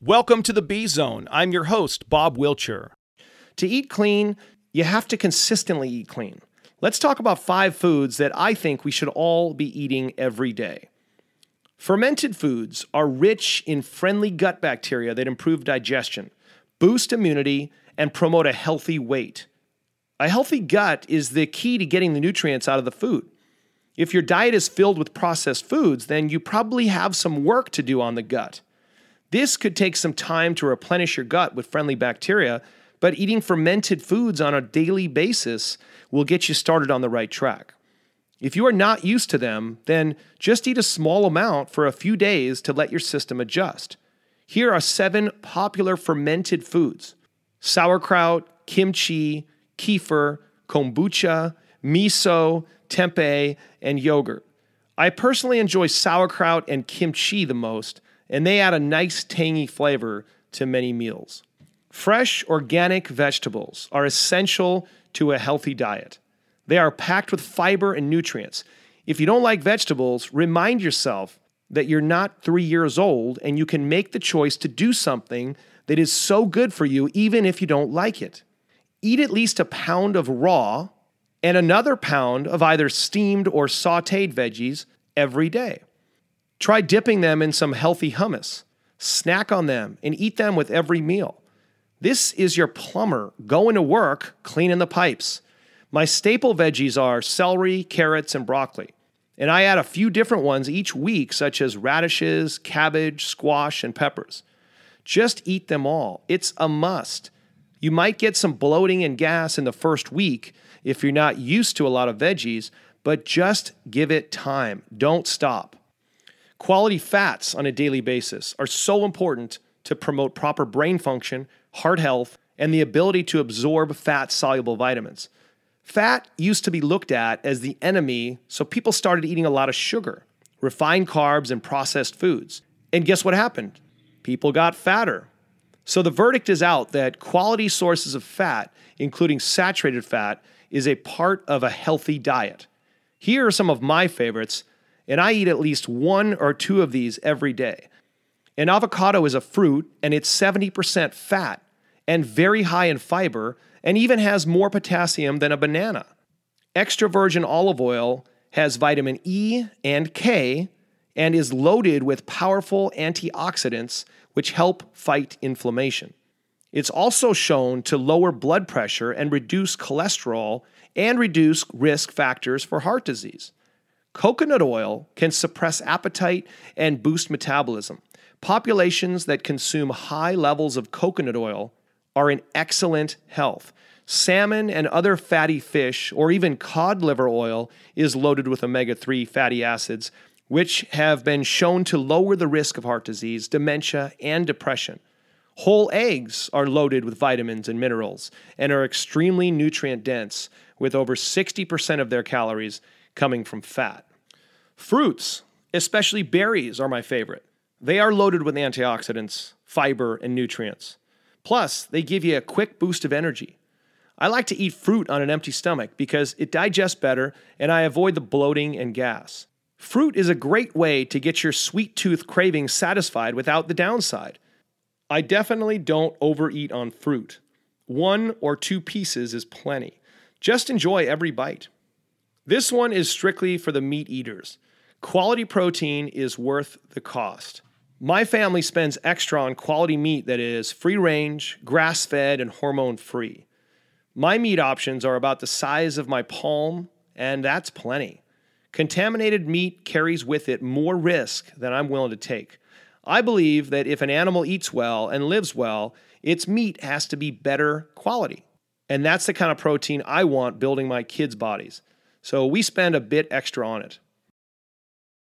Welcome to the B Zone. I'm your host, Bob Wilcher. To eat clean, you have to consistently eat clean. Let's talk about five foods that I think we should all be eating every day. Fermented foods are rich in friendly gut bacteria that improve digestion, boost immunity, and promote a healthy weight. A healthy gut is the key to getting the nutrients out of the food. If your diet is filled with processed foods, then you probably have some work to do on the gut. This could take some time to replenish your gut with friendly bacteria, but eating fermented foods on a daily basis will get you started on the right track. If you are not used to them, then just eat a small amount for a few days to let your system adjust. Here are seven popular fermented foods sauerkraut, kimchi, kefir, kombucha, miso, tempeh, and yogurt. I personally enjoy sauerkraut and kimchi the most and they add a nice tangy flavor to many meals. Fresh, organic vegetables are essential to a healthy diet. They are packed with fiber and nutrients. If you don't like vegetables, remind yourself that you're not three years old and you can make the choice to do something that is so good for you, even if you don't like it. Eat at least a pound of raw and another pound of either steamed or sauteed veggies every day. Try dipping them in some healthy hummus. Snack on them and eat them with every meal. This is your plumber going to work cleaning the pipes. My staple veggies are celery, carrots, and broccoli. And I add a few different ones each week, such as radishes, cabbage, squash, and peppers. Just eat them all. It's a must. You might get some bloating and gas in the first week if you're not used to a lot of veggies, but just give it time. Don't stop. Quality fats on a daily basis are so important to promote proper brain function, heart health, and the ability to absorb fat soluble vitamins. Fat used to be looked at as the enemy, so people started eating a lot of sugar, refined carbs, and processed foods. And guess what happened? People got fatter. So the verdict is out that quality sources of fat, including saturated fat, is a part of a healthy diet. Here are some of my favorites and I eat at least one or two of these every day. An avocado is a fruit, and it's 70% fat and very high in fiber, and even has more potassium than a banana. Extra virgin olive oil has vitamin E and K and is loaded with powerful antioxidants which help fight inflammation. It's also shown to lower blood pressure and reduce cholesterol and reduce risk factors for heart disease. Coconut oil can suppress appetite and boost metabolism. Populations that consume high levels of coconut oil are in excellent health. Salmon and other fatty fish, or even cod liver oil, is loaded with omega 3 fatty acids, which have been shown to lower the risk of heart disease, dementia, and depression. Whole eggs are loaded with vitamins and minerals and are extremely nutrient dense, with over 60% of their calories coming from fat. Fruits, especially berries, are my favorite. They are loaded with antioxidants, fiber, and nutrients. Plus, they give you a quick boost of energy. I like to eat fruit on an empty stomach because it digests better and I avoid the bloating and gas. Fruit is a great way to get your sweet tooth cravings satisfied without the downside. I definitely don't overeat on fruit. One or two pieces is plenty. Just enjoy every bite. This one is strictly for the meat eaters. Quality protein is worth the cost. My family spends extra on quality meat that is free range, grass fed, and hormone free. My meat options are about the size of my palm, and that's plenty. Contaminated meat carries with it more risk than I'm willing to take. I believe that if an animal eats well and lives well, its meat has to be better quality. And that's the kind of protein I want building my kids' bodies. So we spend a bit extra on it.